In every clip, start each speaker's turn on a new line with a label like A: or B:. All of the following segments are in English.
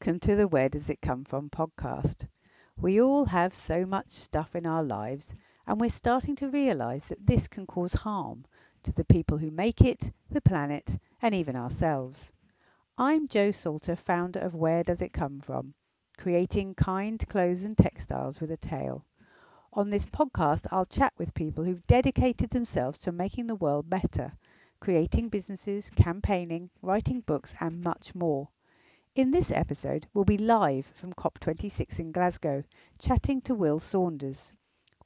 A: Welcome to the Where Does It Come From podcast. We all have so much stuff in our lives, and we're starting to realize that this can cause harm to the people who make it, the planet, and even ourselves. I'm Jo Salter, founder of Where Does It Come From, creating kind clothes and textiles with a tale. On this podcast, I'll chat with people who've dedicated themselves to making the world better, creating businesses, campaigning, writing books, and much more. In this episode, we'll be live from COP26 in Glasgow, chatting to Will Saunders.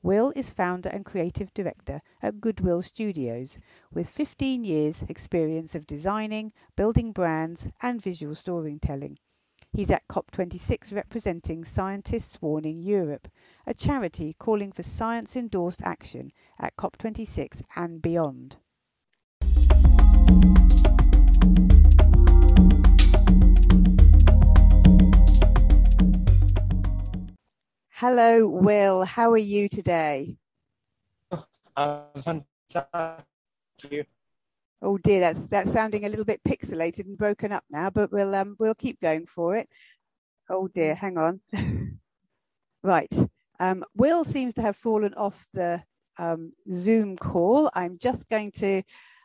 A: Will is founder and creative director at Goodwill Studios, with 15 years' experience of designing, building brands, and visual storytelling. He's at COP26 representing Scientists Warning Europe, a charity calling for science endorsed action at COP26 and beyond. Hello, Will. How are you today?
B: I'm fantastic.
A: Oh dear, that's that's sounding a little bit pixelated and broken up now, but we'll um we'll keep going for it. Oh dear, hang on. right. Um, Will seems to have fallen off the um, Zoom call. I'm just going to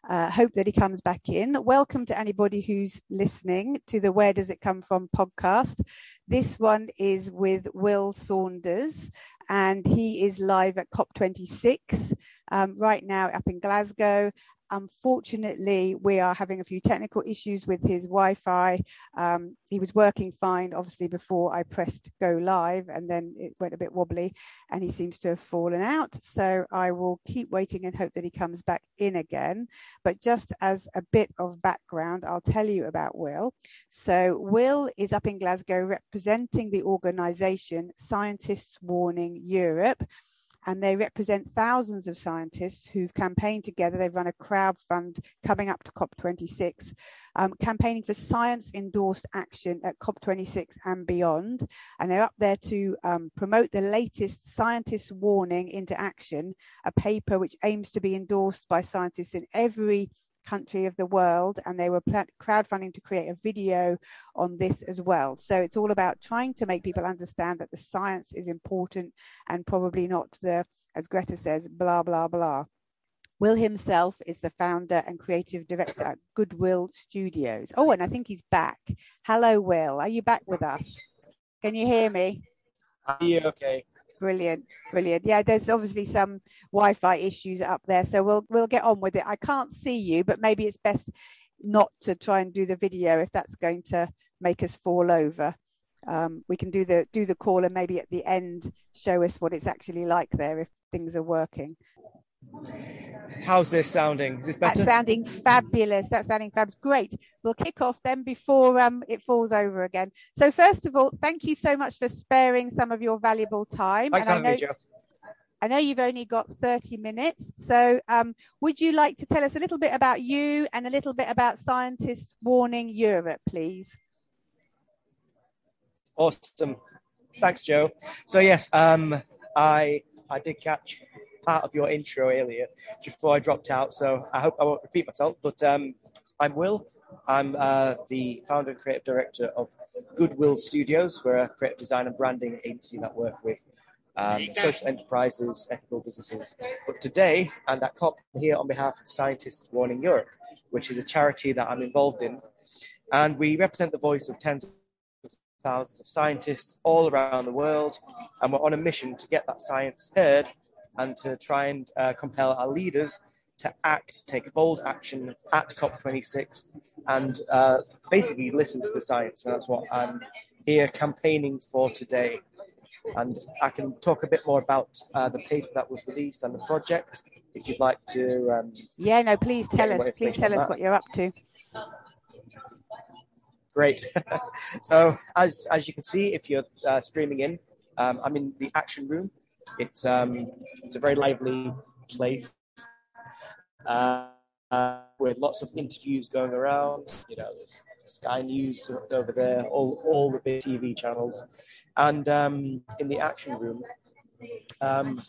A: uh, hope that he comes back in. Welcome to anybody who's listening to the Where Does It Come From podcast. This one is with Will Saunders, and he is live at COP26 um, right now up in Glasgow. Unfortunately, we are having a few technical issues with his Wi-Fi. Um, he was working fine, obviously, before I pressed go live, and then it went a bit wobbly, and he seems to have fallen out. So I will keep waiting and hope that he comes back in again. But just as a bit of background, I'll tell you about Will. So Will is up in Glasgow representing the organisation Scientists Warning Europe and they represent thousands of scientists who've campaigned together. They've run a crowd fund coming up to COP26, um, campaigning for science endorsed action at COP26 and beyond. And they're up there to um, promote the latest scientists warning into action, a paper which aims to be endorsed by scientists in every country of the world and they were crowdfunding to create a video on this as well. So it's all about trying to make people understand that the science is important and probably not the as greta says blah blah blah. Will himself is the founder and creative director at goodwill studios. Oh and i think he's back. Hello will. Are you back with us? Can you hear me?
B: Are you okay
A: Brilliant, brilliant. Yeah, there's obviously some Wi-Fi issues up there, so we'll we'll get on with it. I can't see you, but maybe it's best not to try and do the video if that's going to make us fall over. Um, we can do the do the call and maybe at the end show us what it's actually like there if things are working.
B: How's this sounding? Is this better?
A: That's sounding fabulous. That's sounding fabulous. Great. We'll kick off then before um, it falls over again. So first of all, thank you so much for sparing some of your valuable time.
B: Thanks
A: and
B: I know, me.
A: I know you've only got 30 minutes. So um, would you like to tell us a little bit about you and a little bit about Scientists Warning Europe, please?
B: Awesome. Thanks, Jo. So yes, um, I I did catch part of your intro earlier, before I dropped out. So I hope I won't repeat myself. But um, I'm Will. I'm uh, the founder and creative director of Goodwill Studios. We're a creative design and branding agency that work with um, social enterprises, ethical businesses. But today, and at COP, I'm here on behalf of Scientists Warning Europe, which is a charity that I'm involved in. And we represent the voice of tens of thousands of scientists all around the world. And we're on a mission to get that science heard and to try and uh, compel our leaders to act, take bold action at COP26, and uh, basically listen to the science. And that's what I'm here campaigning for today. And I can talk a bit more about uh, the paper that was released and the project if you'd like to. Um,
A: yeah, no, please tell us. Please tell us that. what you're up to.
B: Great. so, as as you can see, if you're uh, streaming in, um, I'm in the action room it's um, it's a very lively place uh, uh, with lots of interviews going around. You know, there's Sky News over there, all all the big TV channels, and um, in the action room, um,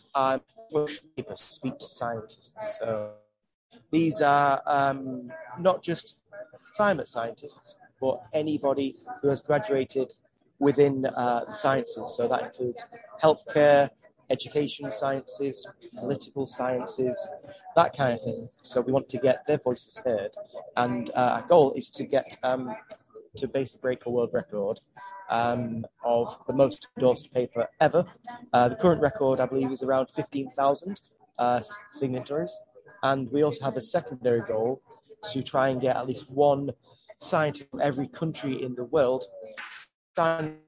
B: people speak to scientists. So these are um, not just climate scientists, but anybody who has graduated within uh, the sciences. So that includes healthcare, education sciences, political sciences, that kind of thing. So we want to get their voices heard, and uh, our goal is to get um, to basically break a world record um, of the most endorsed paper ever. Uh, the current record, I believe, is around 15,000 uh, signatories, and we also have a secondary goal to try and get at least one scientist from every country in the world signing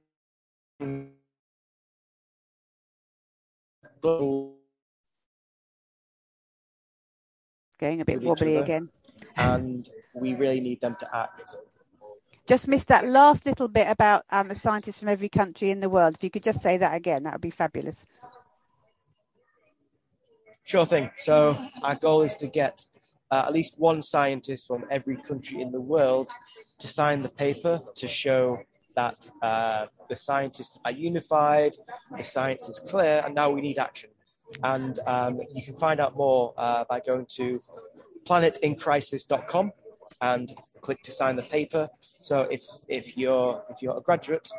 A: Going a bit wobbly
B: other.
A: again.
B: and we really need them to act.
A: Just missed that last little bit about um, a scientist from every country in the world. If you could just say that again, that would be fabulous.
B: Sure thing. So our goal is to get uh, at least one scientist from every country in the world to sign the paper to show that uh, the scientists are unified, the science is clear, and now we need action. And um, you can find out more uh, by going to planetincrisis.com and click to sign the paper. So if if you're if you're a graduate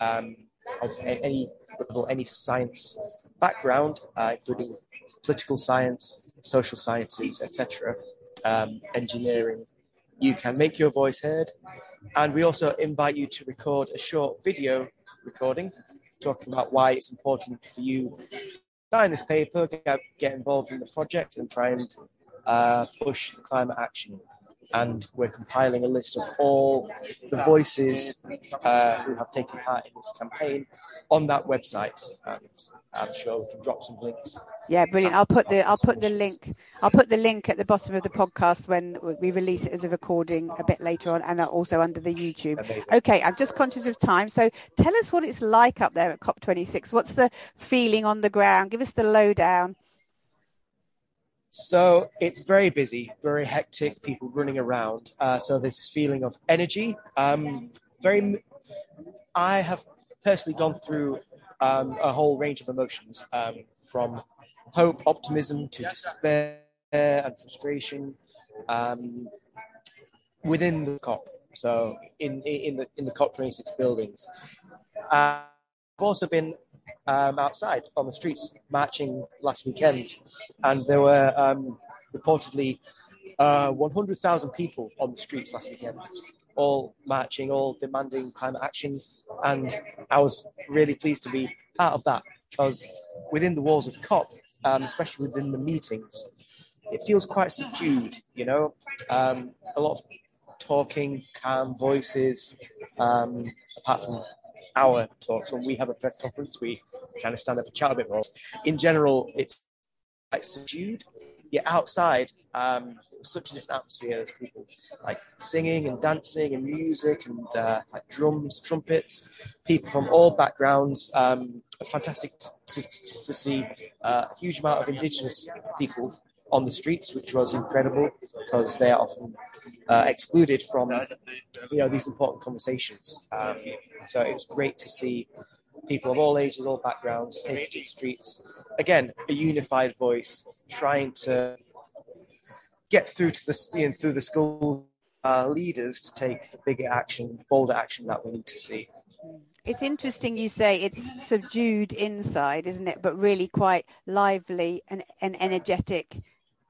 B: um, of any any science background, uh, including political science, social sciences, etc., um, engineering, you can make your voice heard. And we also invite you to record a short video recording talking about why it's important for you to sign this paper, get, get involved in the project, and try and uh, push climate action. And we're compiling a list of all the voices uh, who have taken part in this campaign on that website. And I'm sure we can drop some links
A: Yeah, brilliant. I'll put the I'll put the link I'll put the link at the bottom of the podcast when we release it as a recording a bit later on, and also under the YouTube.
B: Amazing.
A: Okay, I'm just conscious of time, so tell us what it's like up there at COP26. What's the feeling on the ground? Give us the lowdown.
B: So it's very busy, very hectic, people running around. Uh, so there's this feeling of energy. Um, very, I have personally gone through um, a whole range of emotions, um, from hope, optimism to despair and frustration um, within the COP. So in in the in the COP26 buildings. Uh, I've also been um, outside on the streets marching last weekend, and there were um, reportedly uh, 100,000 people on the streets last weekend, all marching, all demanding climate action. And I was really pleased to be part of that because within the walls of COP, um, especially within the meetings, it feels quite subdued, you know, um, a lot of talking, calm voices, um, apart from our talks. When we have a press conference, we kind of stand up and chat a bit more. In general, it's quite subdued. Yet outside, um, such a different atmosphere. There's people like singing and dancing and music and uh, like drums, trumpets, people from all backgrounds. Um, fantastic to, to, to see uh, a huge amount of indigenous people on the streets, which was incredible because they are often uh, excluded from you know these important conversations. Um, so it was great to see people of all ages, all backgrounds, taking to the streets. Again, a unified voice, trying to get through to the you know, through the school uh, leaders to take the bigger action, bolder action that we need to see.
A: It's interesting you say it's subdued inside, isn't it? But really quite lively and, and energetic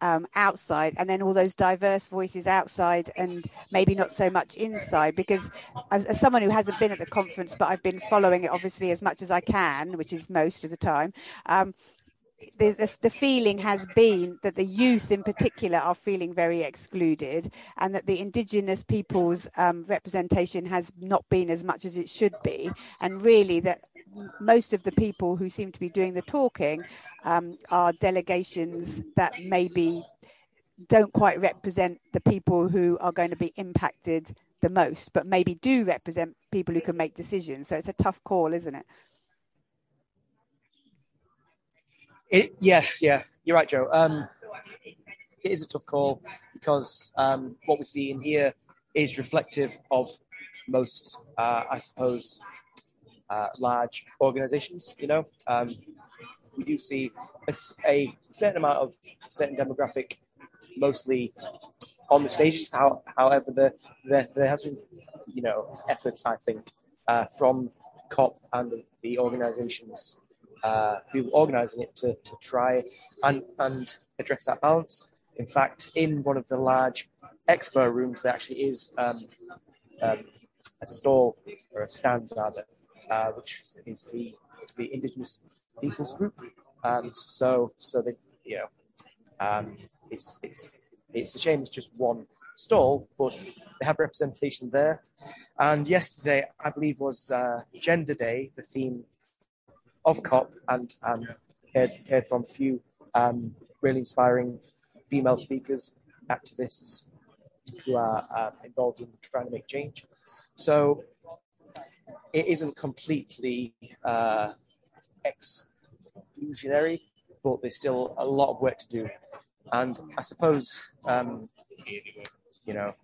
A: um, outside, and then all those diverse voices outside, and maybe not so much inside. Because as, as someone who hasn't been at the conference, but I've been following it obviously as much as I can, which is most of the time. Um, the, the, feeling has been that the youth in particular are feeling very excluded and that the indigenous people's um, representation has not been as much as it should be and really that most of the people who seem to be doing the talking um, are delegations that maybe don't quite represent the people who are going to be impacted the most but maybe do represent people who can make decisions so it's a tough call isn't it
B: It, yes, yeah, you're right, Jo. Um, it is a tough call because um, what we see in here is reflective of most, uh, I suppose, uh, large organisations. You know, um, we do see a certain amount of certain demographic, mostly on the stages. How, however, there, there there has been, you know, efforts I think uh, from COP and the organisations uh, who are organising it to, to try and, and address that balance. In fact, in one of the large expo rooms, there actually is um, um, a stall or a stand rather, uh, which is the the Indigenous Peoples Group. Um, so so that you know, um, it's it's it's a shame it's just one stall, but they have representation there. And yesterday, I believe, was uh, Gender Day, the theme of COP, and um, heard, heard from a few um, really inspiring female speakers, activists who are uh, involved in trying to make change. So it isn't completely uh, exclusionary, but there's still a lot of work to do. And I suppose, um, you know,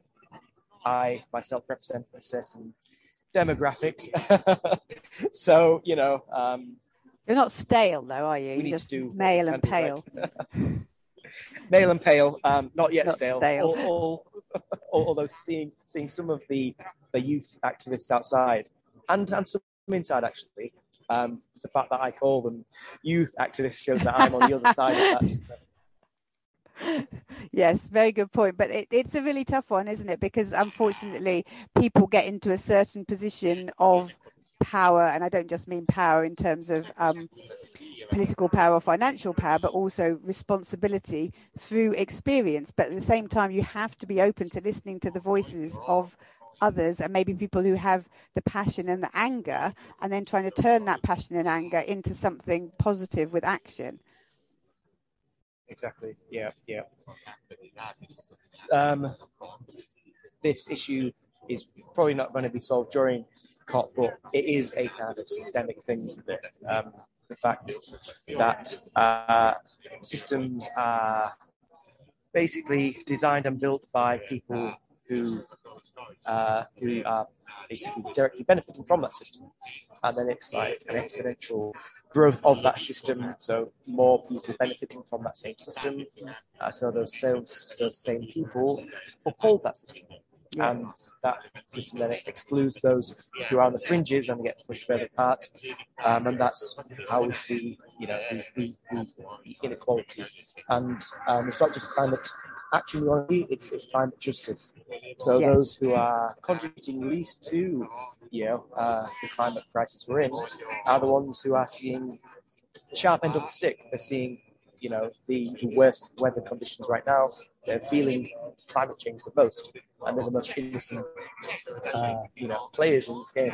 B: I myself represent a certain demographic. so, you know. Um,
A: You're not stale, though, are you? Just male and pale.
B: Right. male and pale, um, not yet not stale. stale. All, all, although seeing seeing some of the, the youth activists outside and, and some inside actually, um, the fact that I call them youth activists shows that I'm on the other side of that.
A: yes, very good point. But it, it's a really tough one, isn't it? Because unfortunately, people get into a certain position of power, and I don't just mean power in terms of um, political power or financial power, but also responsibility through experience. But at the same time, you have to be open to listening to the voices of others and maybe people who have the passion and the anger and then trying to turn that passion and anger into something positive with action.
B: Exactly. Yeah yeah. Um, this issue is probably not going to be solved during COP, but it is a kind of systemic thing, it? Um, the fact that uh, systems are basically designed and built by people who uh, who are basically directly benefiting from that system. And then it's like an exponential growth of that system. So more people benefiting from that same system. Uh, so those same, those same people uphold that system. And that system then excludes those who are on the fringes and get pushed further apart. Um, and that's how we see, you know, the, the, the inequality. And um, it's not just climate action we want to it's, it's climate justice. So yes. those who are contributing least to, you know, uh, the climate crisis we're in are the ones who are seeing the sharp end of the stick. They're seeing, you know, the, the worst weather conditions right now. They're feeling climate change the most, and they're the most innocent, uh, you know, players in this game.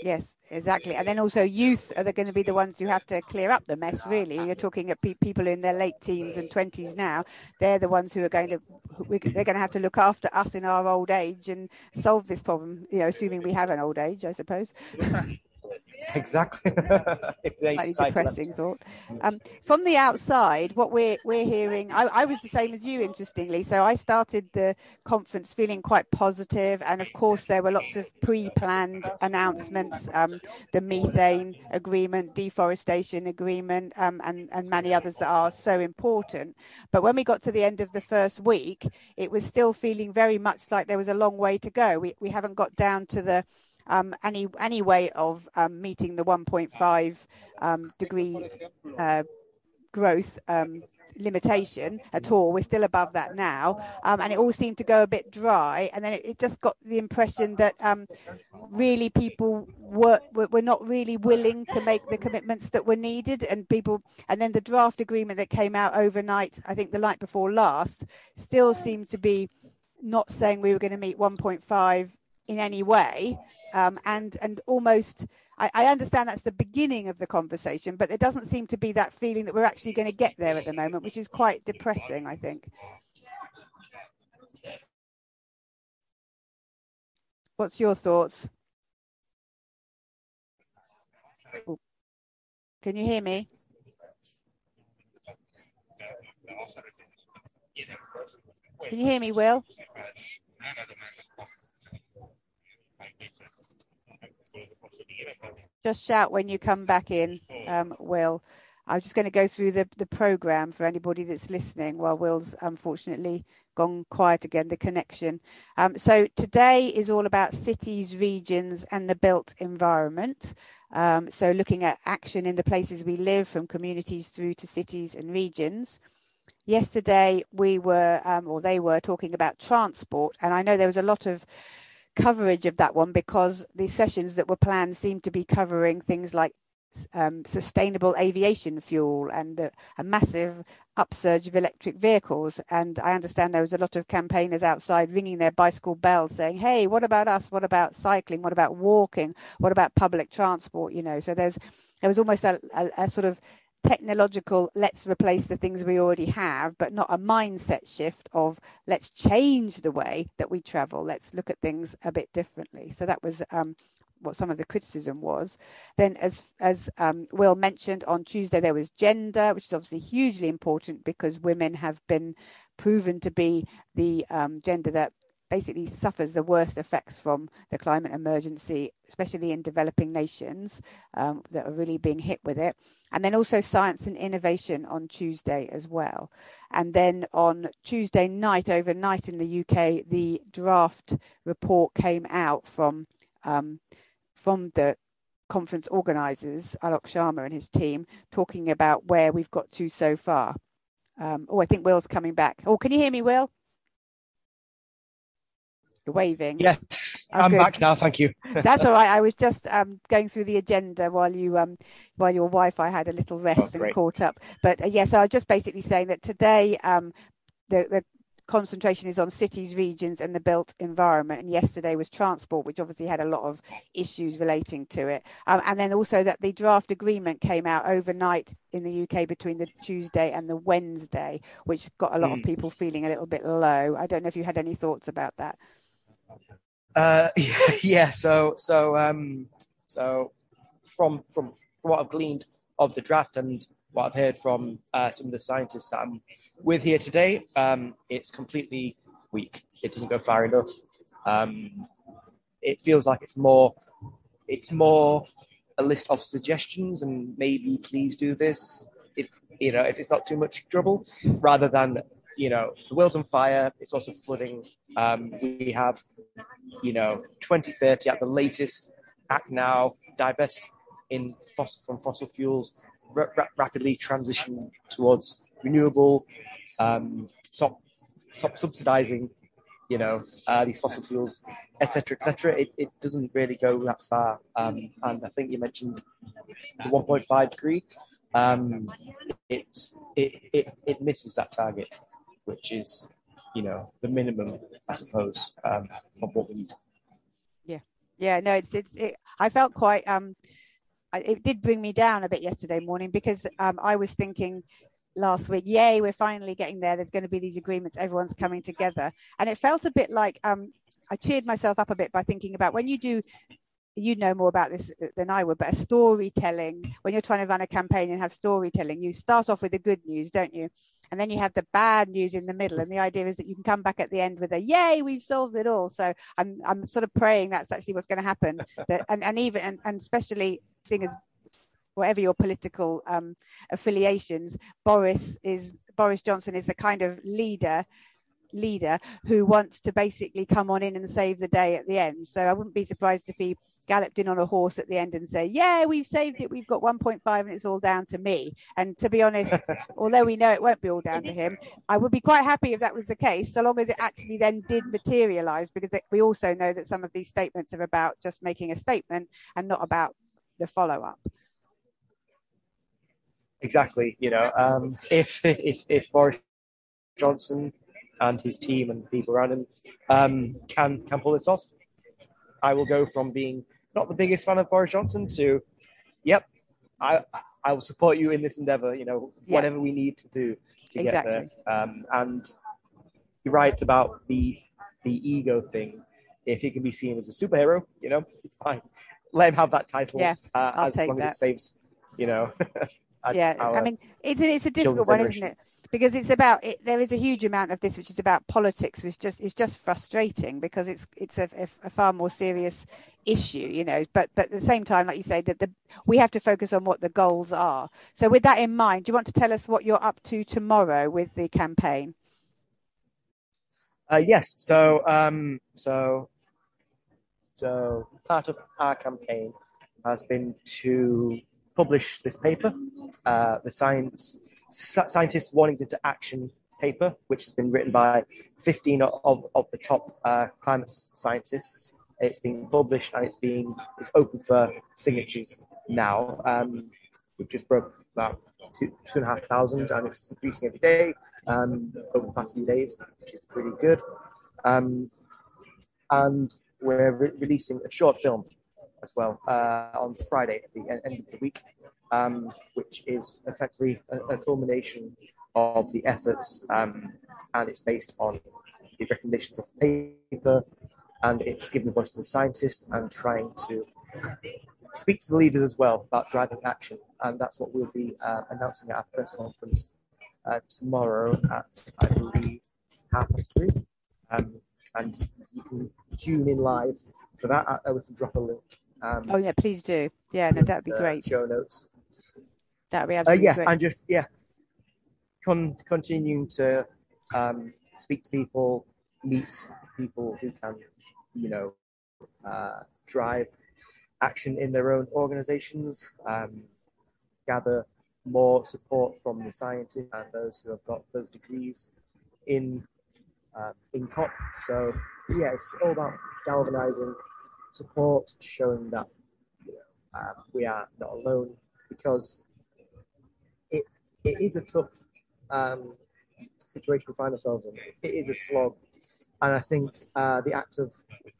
A: Yes, exactly. And then also youth are they going to be the ones who have to clear up the mess, really. You're talking at pe- people in their late teens and 20s now. They're the ones who are going to, they're going to have to look after us in our old age and solve this problem, you know, assuming we have an old age, I suppose.
B: Exactly.
A: Slightly depressing thought. Um, from the outside, what we're we're hearing, I, I, was the same as you, interestingly. So I started the conference feeling quite positive, and of course there were lots of pre-planned announcements, um, the methane agreement, deforestation agreement, um, and and many others that are so important. But when we got to the end of the first week, it was still feeling very much like there was a long way to go. We we haven't got down to the um, any any way of um, meeting the 1.5 um, degree uh, growth um, limitation at all. We're still above that now, um, and it all seemed to go a bit dry. And then it, it just got the impression that um, really people were, were, not really willing to make the commitments that were needed, and people. And then the draft agreement that came out overnight, I think the night before last, still seemed to be not saying we were going to meet 1.5 in any way um, and and almost I, I, understand that's the beginning of the conversation, but there doesn't seem to be that feeling that we're actually going to get there at the moment, which is quite depressing, I think. What's your thoughts? Can you hear me? Can you hear me, Will? Just shout when you come back in, um, Will. I'm just going to go through the, the program for anybody that's listening while Will's unfortunately gone quiet again, the connection. Um, so today is all about cities, regions and the built environment. Um, so looking at action in the places we live from communities through to cities and regions. Yesterday we were, um, or they were talking about transport and I know there was a lot of coverage of that one because the sessions that were planned seemed to be covering things like um, sustainable aviation fuel and a, massive upsurge of electric vehicles. And I understand there was a lot of campaigners outside ringing their bicycle bells saying, hey, what about us? What about cycling? What about walking? What about public transport? You know, so there's there was almost a, a, a sort of technological let's replace the things we already have but not a mindset shift of let's change the way that we travel let's look at things a bit differently so that was um, what some of the criticism was. Then, as as um, Will mentioned on Tuesday, there was gender, which is obviously hugely important because women have been proven to be the um, gender that basically suffers the worst effects from the climate emergency, especially in developing nations um, that are really being hit with it. And then also science and innovation on Tuesday as well. And then on Tuesday night, overnight in the UK, the draft report came out from um, from the conference organisers, Alok Sharma and his team, talking about where we've got to so far. Um, oh, I think Will's coming back. Oh, can you hear me, Will? You're waving.
B: Yes, oh, I'm good. back now. Thank you.
A: That's all right. I was just um, going through the agenda while you um, while your Wi-Fi had a little rest oh, and caught up. But uh, yes, yeah, so I was just basically saying that today um, the, the concentration is on cities, regions, and the built environment. And yesterday was transport, which obviously had a lot of issues relating to it. Um, and then also that the draft agreement came out overnight in the UK between the Tuesday and the Wednesday, which got a lot mm. of hmm. people feeling a little bit low. I don't know if you had any thoughts about that.
B: Uh, yeah. So so um, so from from what I've gleaned of the draft and what I've heard from uh, some of the scientists that I'm with here today, um, it's completely weak. It doesn't go far enough. Um, it feels like it's more, it's more a list of suggestions and maybe please do this if you know if it's not too much trouble, rather than you know the world's on fire. It's also flooding. Um, we have you know 2030 at the latest. Act now, divest in fossil, from fossil fuels ra- rapidly transition towards renewable, um, stop, stop subsidizing, you know, uh, these fossil fuels, etc., etc. It, it doesn't really go that far. Um, and I think you mentioned the 1.5 degree. Um, it, it, it, it misses that target, which is, you know, the minimum, I suppose, um, of what we need.
A: Yeah, yeah, no, it's it's. It, I felt quite um it did bring me down a bit yesterday morning because um, I was thinking last week, yay, we're finally getting there. There's going to be these agreements. Everyone's coming together. And it felt a bit like um, I cheered myself up a bit by thinking about when you do you know more about this than I would, but a storytelling, when you're trying to run a campaign and have storytelling, you start off with the good news, don't you? And then you have the bad news in the middle. And the idea is that you can come back at the end with a, yay, we've solved it all. So I'm, I'm sort of praying that's actually what's going to happen. That, and, and even, and, and especially seeing as whatever your political um, affiliations, Boris is, Boris Johnson is the kind of leader leader who wants to basically come on in and save the day at the end. So I wouldn't be surprised if he galloped in on a horse at the end and say, "Yeah, we've saved it. We've got 1.5, and it's all down to me." And to be honest, although we know it won't be all down to him, I would be quite happy if that was the case, so long as it actually then did materialise. Because it, we also know that some of these statements are about just making a statement and not about the follow up.
B: Exactly. You know, um, if if if Boris Johnson and his team and the people around him um, can can pull this off, I will go from being not the biggest fan of Boris Johnson to, yep, I I will support you in this endeavor. You know, whatever we need to do to exactly. get there. Um, and he writes about the the ego thing. If he can be seen as a superhero, you know, it's fine. Let him have that title.
A: Yeah, uh, I'll
B: as
A: take
B: long
A: that.
B: as it saves, you know.
A: yeah, I mean, it's a, it's a difficult one, isn't it? Because it's about it, there is a huge amount of this which is about politics, which just is just frustrating because it's it's a, a far more serious issue you know? But but at the same time like you say that the we have to focus on what the goals are. So with that in mind do you want to tell us what you're up to tomorrow with the campaign?
B: Uh, yes. So um so so part of our campaign has been to publish this paper uh, the science scientists warnings into action paper, which has been written by 15 of, of the top uh, climate scientists. It's been published and it's being it's open for signatures now. Um, we've just broke about two, two and a half thousand and it's increasing every day um, over the past few days, which is pretty good. Um, and we're re- releasing a short film as well uh, on Friday at the end of the week, um, which is effectively a, a culmination of the efforts, um, and it's based on the recommendations of the paper, and it's giving voice to the scientists and trying to speak to the leaders as well about driving action, and that's what we'll be uh, announcing at our press conference uh, tomorrow at I believe half past three, um, and you can tune in live for that. Uh, we can drop a link. Um,
A: oh yeah, please do. Yeah, no, that'd be great.
B: Show notes.
A: That'd be absolutely
B: uh, yeah,
A: great.
B: and just yeah, con- continuing to um, speak to people, meet people who can, you know, uh, drive action in their own organizations, um, gather more support from the scientists and those who have got those degrees in uh, in COP. So yeah, it's all about galvanizing support, showing that you know, uh, we are not alone because it it is a tough um, situation we find ourselves in. It is a slog. And I think uh, the act of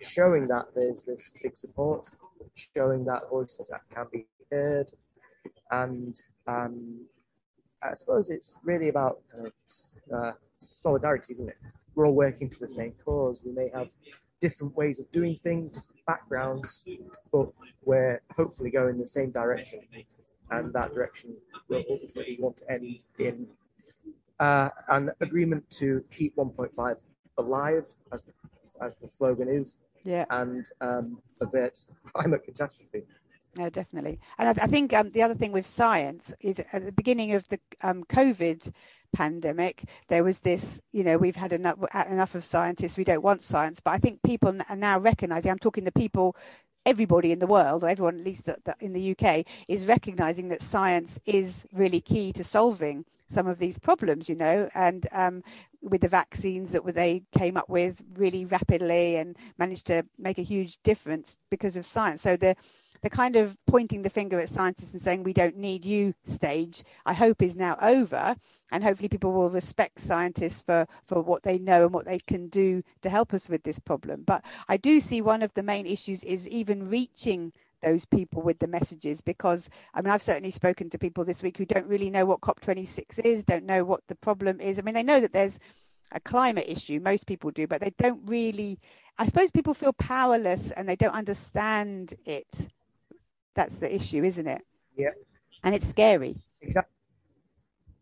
B: showing that there's this big support, showing that voices that can be heard, and um, I suppose it's really about of, uh, solidarity, isn't it? We're all working for the same cause. We may have different ways of doing things, different backgrounds, but we're hopefully going in the same direction. And that direction will ultimately want to end in uh, an agreement to keep 1.5 alive, as the, as the slogan is,
A: yeah.
B: and um, avert climate catastrophe.
A: No, definitely. And I, I think um, the other thing with science is at the beginning of the um, COVID pandemic, there was this, you know, we've had enough, enough of scientists, we don't want science. But I think people are now recognizing, I'm talking to people everybody in the world, or everyone at least in the UK, is recognizing that science is really key to solving some of these problems, you know, and um, with the vaccines that they came up with really rapidly and managed to make a huge difference because of science. So the the kind of pointing the finger at scientists and saying we don't need you stage, I hope is now over, and hopefully people will respect scientists for for what they know and what they can do to help us with this problem. But I do see one of the main issues is even reaching those people with the messages because I mean I've certainly spoken to people this week who don't really know what COP26 is, don't know what the problem is. I mean they know that there's a climate issue, most people do, but they don't really I suppose people feel powerless and they don't understand it. That's the issue, isn't it?
B: Yeah.
A: And it's scary.
B: Exactly.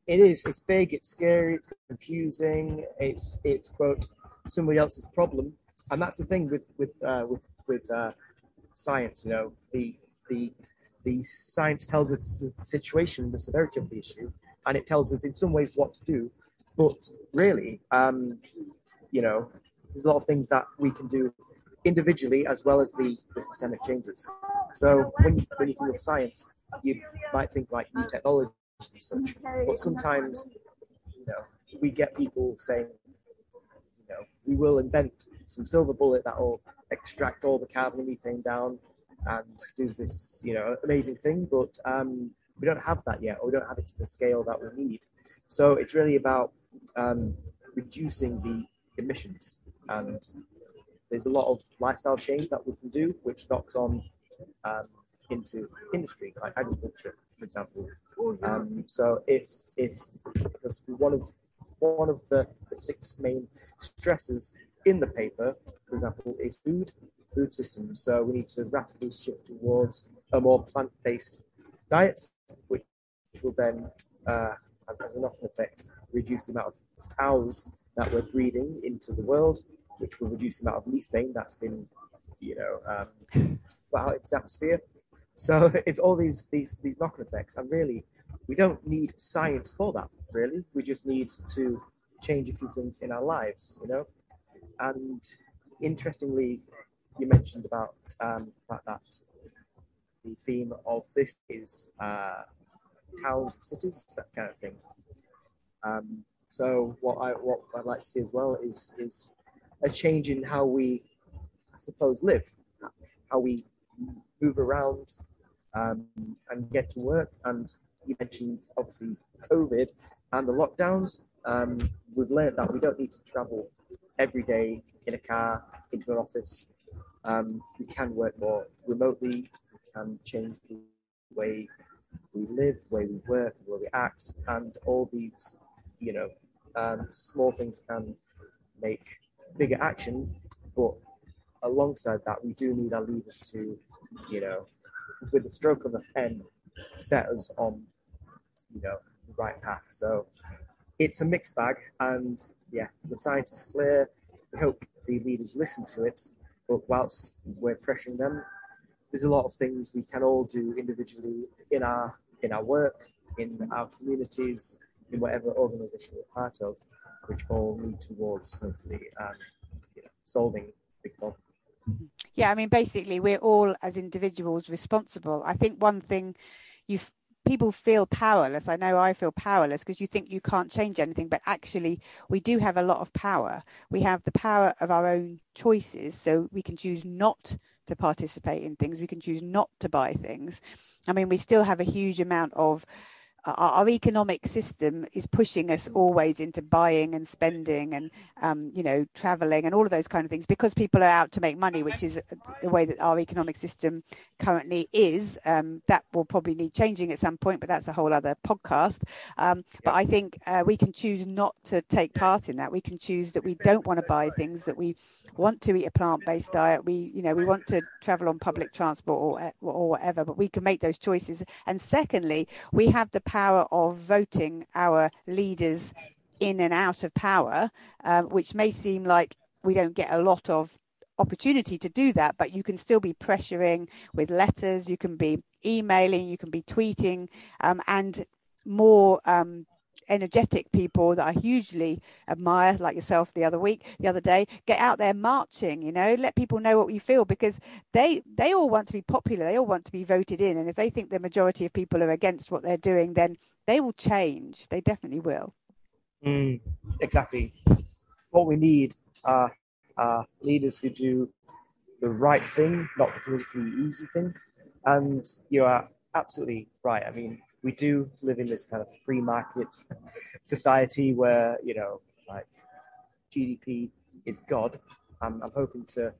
B: It is. It's big. It's scary. It's confusing. It's it's quote somebody else's problem, and that's the thing with with uh, with with uh, science. You know, the the the science tells us the situation, the severity of the issue, and it tells us in some ways what to do. But really, um, you know, there's a lot of things that we can do individually as well as the, the systemic changes. So when you, when you think of science, you might think like new technology and such, but sometimes, you know, we get people saying, you know, we will invent some silver bullet that will extract all the carbon and methane down and do this, you know, amazing thing. But um, we don't have that yet, or we don't have it to the scale that we need. So it's really about um, reducing the emissions, and there's a lot of lifestyle change that we can do, which knocks on um, into industry like agriculture, for example. Um, so if if because one of one of the, the six main stresses in the paper, for example, is food, food systems. So we need to rapidly shift towards a more plant-based diet, which will then, uh, as, as a knock-on effect, reduce the amount of cows that we're breeding into the world, which will reduce the amount of methane that's been, you know, um, out into the atmosphere. So it's all these these these knock-on effects, and really, we don't need science for that. Really, we just need to change a few things in our lives, you know. And interestingly, you mentioned about um, that, the theme of this is uh, towns, cities, that kind of thing. Um, so what I what I'd like to see as well is is a change in how we, I suppose, live, how we move around um, and get to work. And you mentioned obviously COVID and the lockdowns. Um, we've learned that we don't need to travel every day in a car into an office. Um, we can work more remotely. We can change the way we live, way we work, the way we act, and all these, you know, um, small things can make bigger action. But alongside that, we do need our leaders to, you know, with the stroke of a pen, set us on, you know, the right path. So it's a mixed bag, and yeah, the science is clear. We hope the leaders listen to it, but whilst we're pressuring them, there's a lot of things we can all do individually in our in our work, in our communities, in whatever organisation we're part of, which all lead towards hopefully um, you know, solving big problems.
A: Yeah, I mean, basically, we're all as individuals responsible. I think one thing you people feel powerless. I know I feel powerless because you think you can't change anything, but actually we do have a lot of power. We have the power of our own choices, so we can choose not to participate in things. We can choose not to buy things. I mean, we still have a huge amount of our, our, economic system is pushing us always into buying and spending and um, you know traveling and all of those kind of things because people are out to make money, which is the way that our economic system currently is. Um, that will probably need changing at some point, but that's a whole other podcast. Um, but I think uh, we can choose not to take part in that. We can choose that we don't want to buy things that we want to eat a plant-based diet. We you know we want to travel on public transport or or whatever, but we can make those choices. And secondly, we have the power of voting our leaders in and out of power, um, which may seem like we don't get a lot of opportunity to do that, but you can still be pressuring with letters, you can be emailing, you can be tweeting, um, and more um, energetic people that I hugely admire, like yourself the other week, the other day, get out there marching, you know, let people know what you feel because they they all want to be popular, they all want to be voted in, and if they think the majority of people are against what they're doing, then they will change. They definitely will.
B: Mm, exactly. What we need are, are leaders who do the right thing, not the politically easy thing. And you are absolutely right. I mean, we do live in this kind of free market society where you know like GDP is God. I'm, I'm hoping to,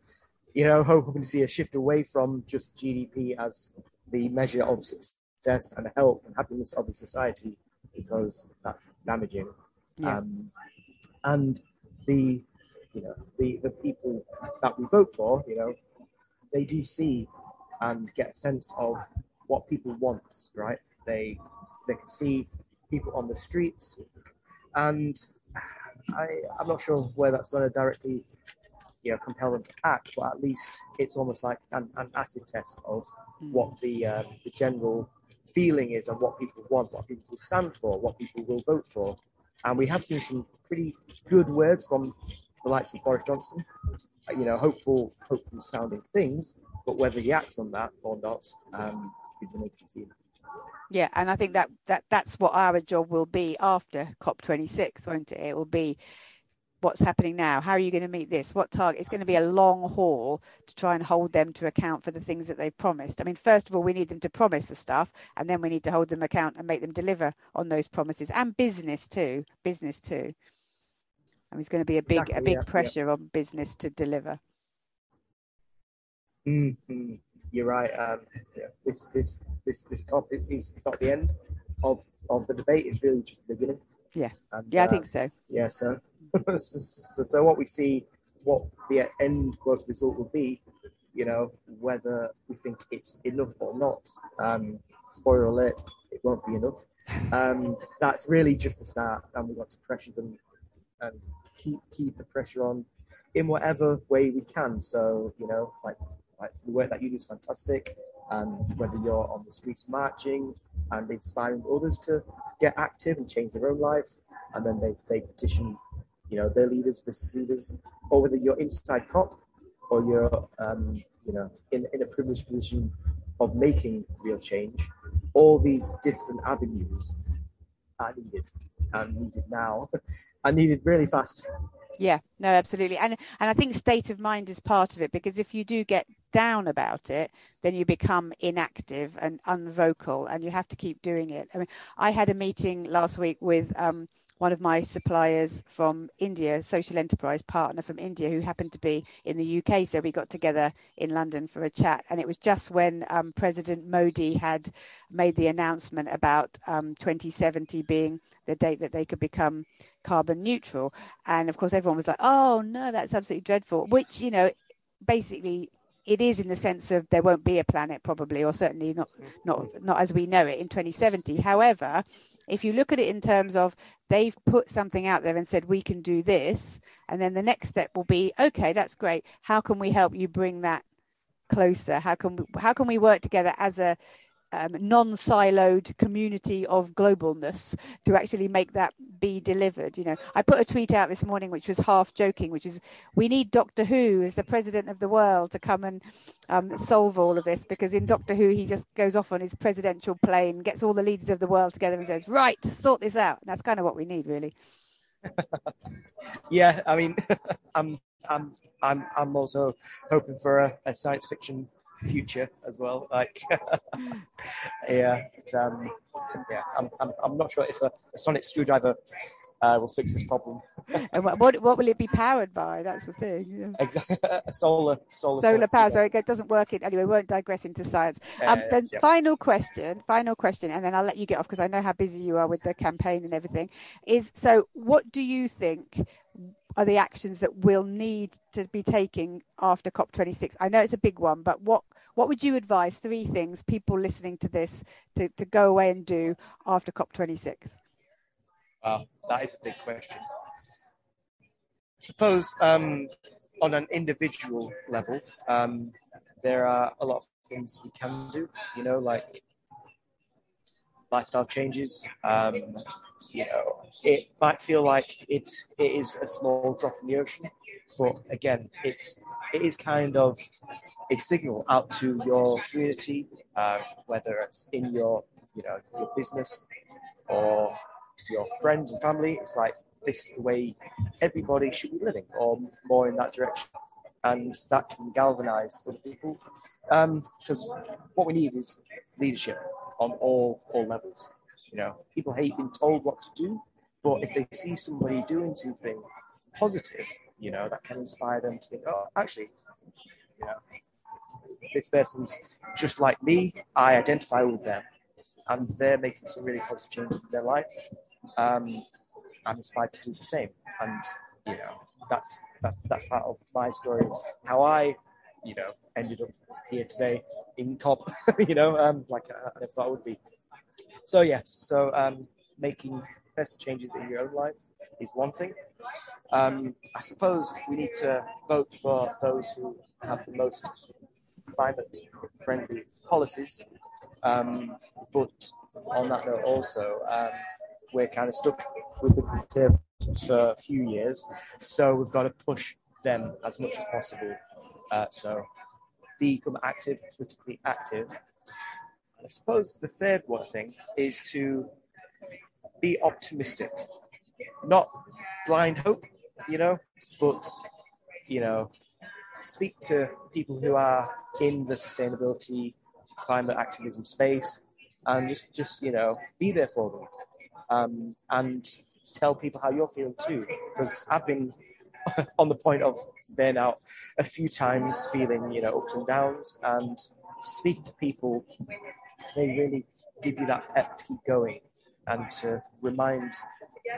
B: you know, hoping to see a shift away from just GDP as the measure of success and health and happiness of the society because that's damaging. Yeah. Um, and the you know the the people that we vote for, you know, they do see and get a sense of what people want, right? They they can see people on the streets, and I I'm not sure where that's going to directly you know compel them to act, but at least it's almost like an, an acid test of hmm. what the um, the general feeling is and what people want, what people stand for, what people will vote for. And we have seen some pretty good words from the likes of Boris Johnson, you know, hopeful, hopeful sounding things, but whether he acts on that or not, um, we remain to be seen.
A: Yeah, and I think that, that that's what our job will be after COP26, won't it? It will be what's happening now. How are you going to meet this? What target? It's going to be a long haul to try and hold them to account for the things that they've promised. I mean, first of all, we need them to promise the stuff, and then we need to hold them account and make them deliver on those promises. And business too, business too. I mean, it's going to be a big, exactly, a big yeah, pressure yeah. on business to deliver.
B: Mm-hmm you're right. Um, yeah, this this this this topic is it's not the end of of the debate. It's really just the beginning.
A: Yeah. And, yeah, I think so.
B: Yeah. So, so, so what we see, what the end quote result will be, you know, whether we think it's enough or not. Um, spoiler alert: it won't be enough. Um, that's really just the start, and we want to pressure them and keep keep the pressure on in whatever way we can. So you know, like like the work that you do is fantastic, and whether you're on the streets marching and inspiring others to get active and change their own life, and then they, they petition, you know, their leaders, business leaders, or whether you're inside COP or you're, um, you know, in, in a privileged position of making real change, all these different avenues are needed and needed now and needed really fast.
A: Yeah, no, absolutely. And and I think state of mind is part of it because if you do get down about it, then you become inactive and unvocal and you have to keep doing it. I mean, I had a meeting last week with um, one of my suppliers from India, social enterprise partner from India, who happened to be in the UK. So we got together in London for a chat. And it was just when um, President Modi had made the announcement about um, 2070 being the date that they could become carbon neutral. And of course, everyone was like, oh, no, that's absolutely dreadful, which, you know, basically it is in the sense of there won't be a planet probably or certainly not not not as we know it in 2070 however if you look at it in terms of they've put something out there and said we can do this and then the next step will be okay that's great. How can we help you bring that closer? How can we, how can we work together as a um, non-siloed community of globalness to actually make that be delivered. You know, I put a tweet out this morning which was half joking, which is we need Doctor Who as the president of the world to come and um, solve all of this because in Doctor Who he just goes off on his presidential plane, gets all the leaders of the world together and says, "Right, sort this out." And that's kind of what we need, really.
B: yeah, I mean, I'm I'm I'm I'm also hoping for a, a science fiction future as well. Like, yeah, but, um, yeah, I'm, I'm, I'm not sure if a, a sonic screwdriver uh, will fix this problem.
A: and what, what, what will it be powered by? That's the thing. Yeah.
B: Exactly, solar solar
A: solar power. So it doesn't work. It anyway. Won't digress into science. Um, uh, the yeah. final question, final question, and then I'll let you get off because I know how busy you are with the campaign and everything. Is so. What do you think are the actions that we'll need to be taking after COP26? I know it's a big one, but what what would you advise? Three things people listening to this to, to go away and do after COP26.
B: Wow, that is a big question. Suppose um, on an individual level, um, there are a lot of things we can do. You know, like lifestyle changes. Um, you know, it might feel like it's it is a small drop in the ocean, but again, it's it is kind of a signal out to your community, uh, whether it's in your you know your business or your friends and family. It's like this is the way everybody should be living, or more in that direction, and that can galvanize other people. Because um, what we need is leadership on all all levels. You know, people hate being told what to do, but if they see somebody doing something positive, you know, that can inspire them to think, oh, actually, you know, this person's just like me. I identify with them, and they're making some really positive changes in their life. Um, I'm inspired to do the same, and you know, that's that's that's part of my story. How I, you know, ended up here today in COP. you know, um, like I, I never thought I would be. So yes, so um, making best changes in your own life is one thing. Um, I suppose we need to vote for those who have the most climate friendly policies. Um, but on that note, also, um, we're kind of stuck with the Conservatives for a few years, so we've got to push them as much as possible. Uh, so become active, politically active. I suppose the third one thing is to be optimistic, not blind hope, you know, but you know, speak to people who are in the sustainability, climate activism space, and just just you know, be there for them, um, and tell people how you're feeling too. Because I've been on the point of burnout a few times, feeling you know ups and downs, and speak to people. They really give you that pep to keep going and to remind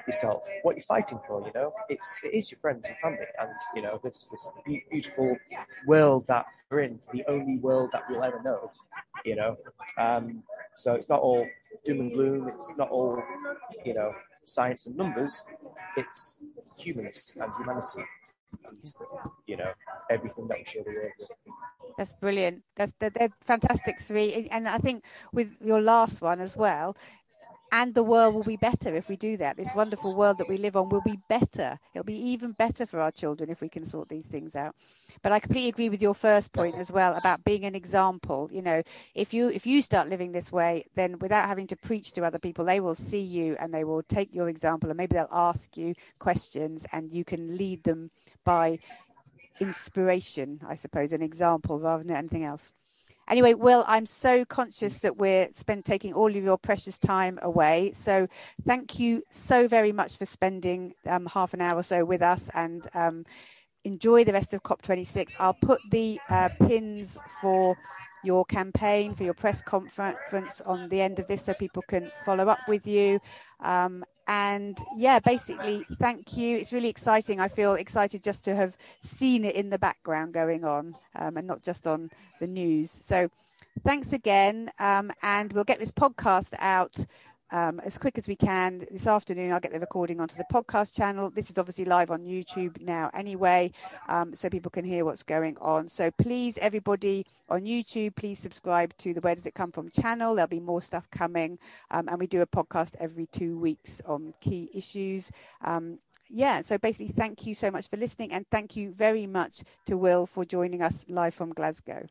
B: yourself what you're fighting for. You know, it's it is your friends and family, and you know this this beautiful world that we're in, the only world that we'll ever know. You know, um, so it's not all doom and gloom. It's not all you know science and numbers. It's humans and humanity. And, you know, everything that we share the world with.
A: That's brilliant. That's they're fantastic three, and I think with your last one as well, and the world will be better if we do that. This wonderful world that we live on will be better. It'll be even better for our children if we can sort these things out. But I completely agree with your first point as well about being an example. You know, if you if you start living this way, then without having to preach to other people, they will see you and they will take your example and maybe they'll ask you questions and you can lead them by inspiration, I suppose, an example rather than anything else. Anyway, Will, I'm so conscious that we're spent taking all of your precious time away. So thank you so very much for spending um, half an hour or so with us and um, enjoy the rest of COP26. I'll put the uh, pins for your campaign for your press conference on the end of this so people can follow up with you. Um, and yeah, basically, thank you. It's really exciting. I feel excited just to have seen it in the background going on um, and not just on the news. So thanks again. Um, and we'll get this podcast out um, as quick as we can this afternoon. I'll get the recording onto the podcast channel. This is obviously live on YouTube now, anyway, um, so people can hear what's going on. So please, everybody on YouTube, please subscribe to the Where Does It Come From channel. There'll be more stuff coming, um, and we do a podcast every two weeks on key issues um, yeah, so basically, thank you so much for listening, and thank you very much to Will for joining us live from Glasgow.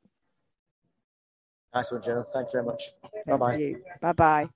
B: Nice one, Jo. Thanks very much. Bye bye.
A: Bye bye.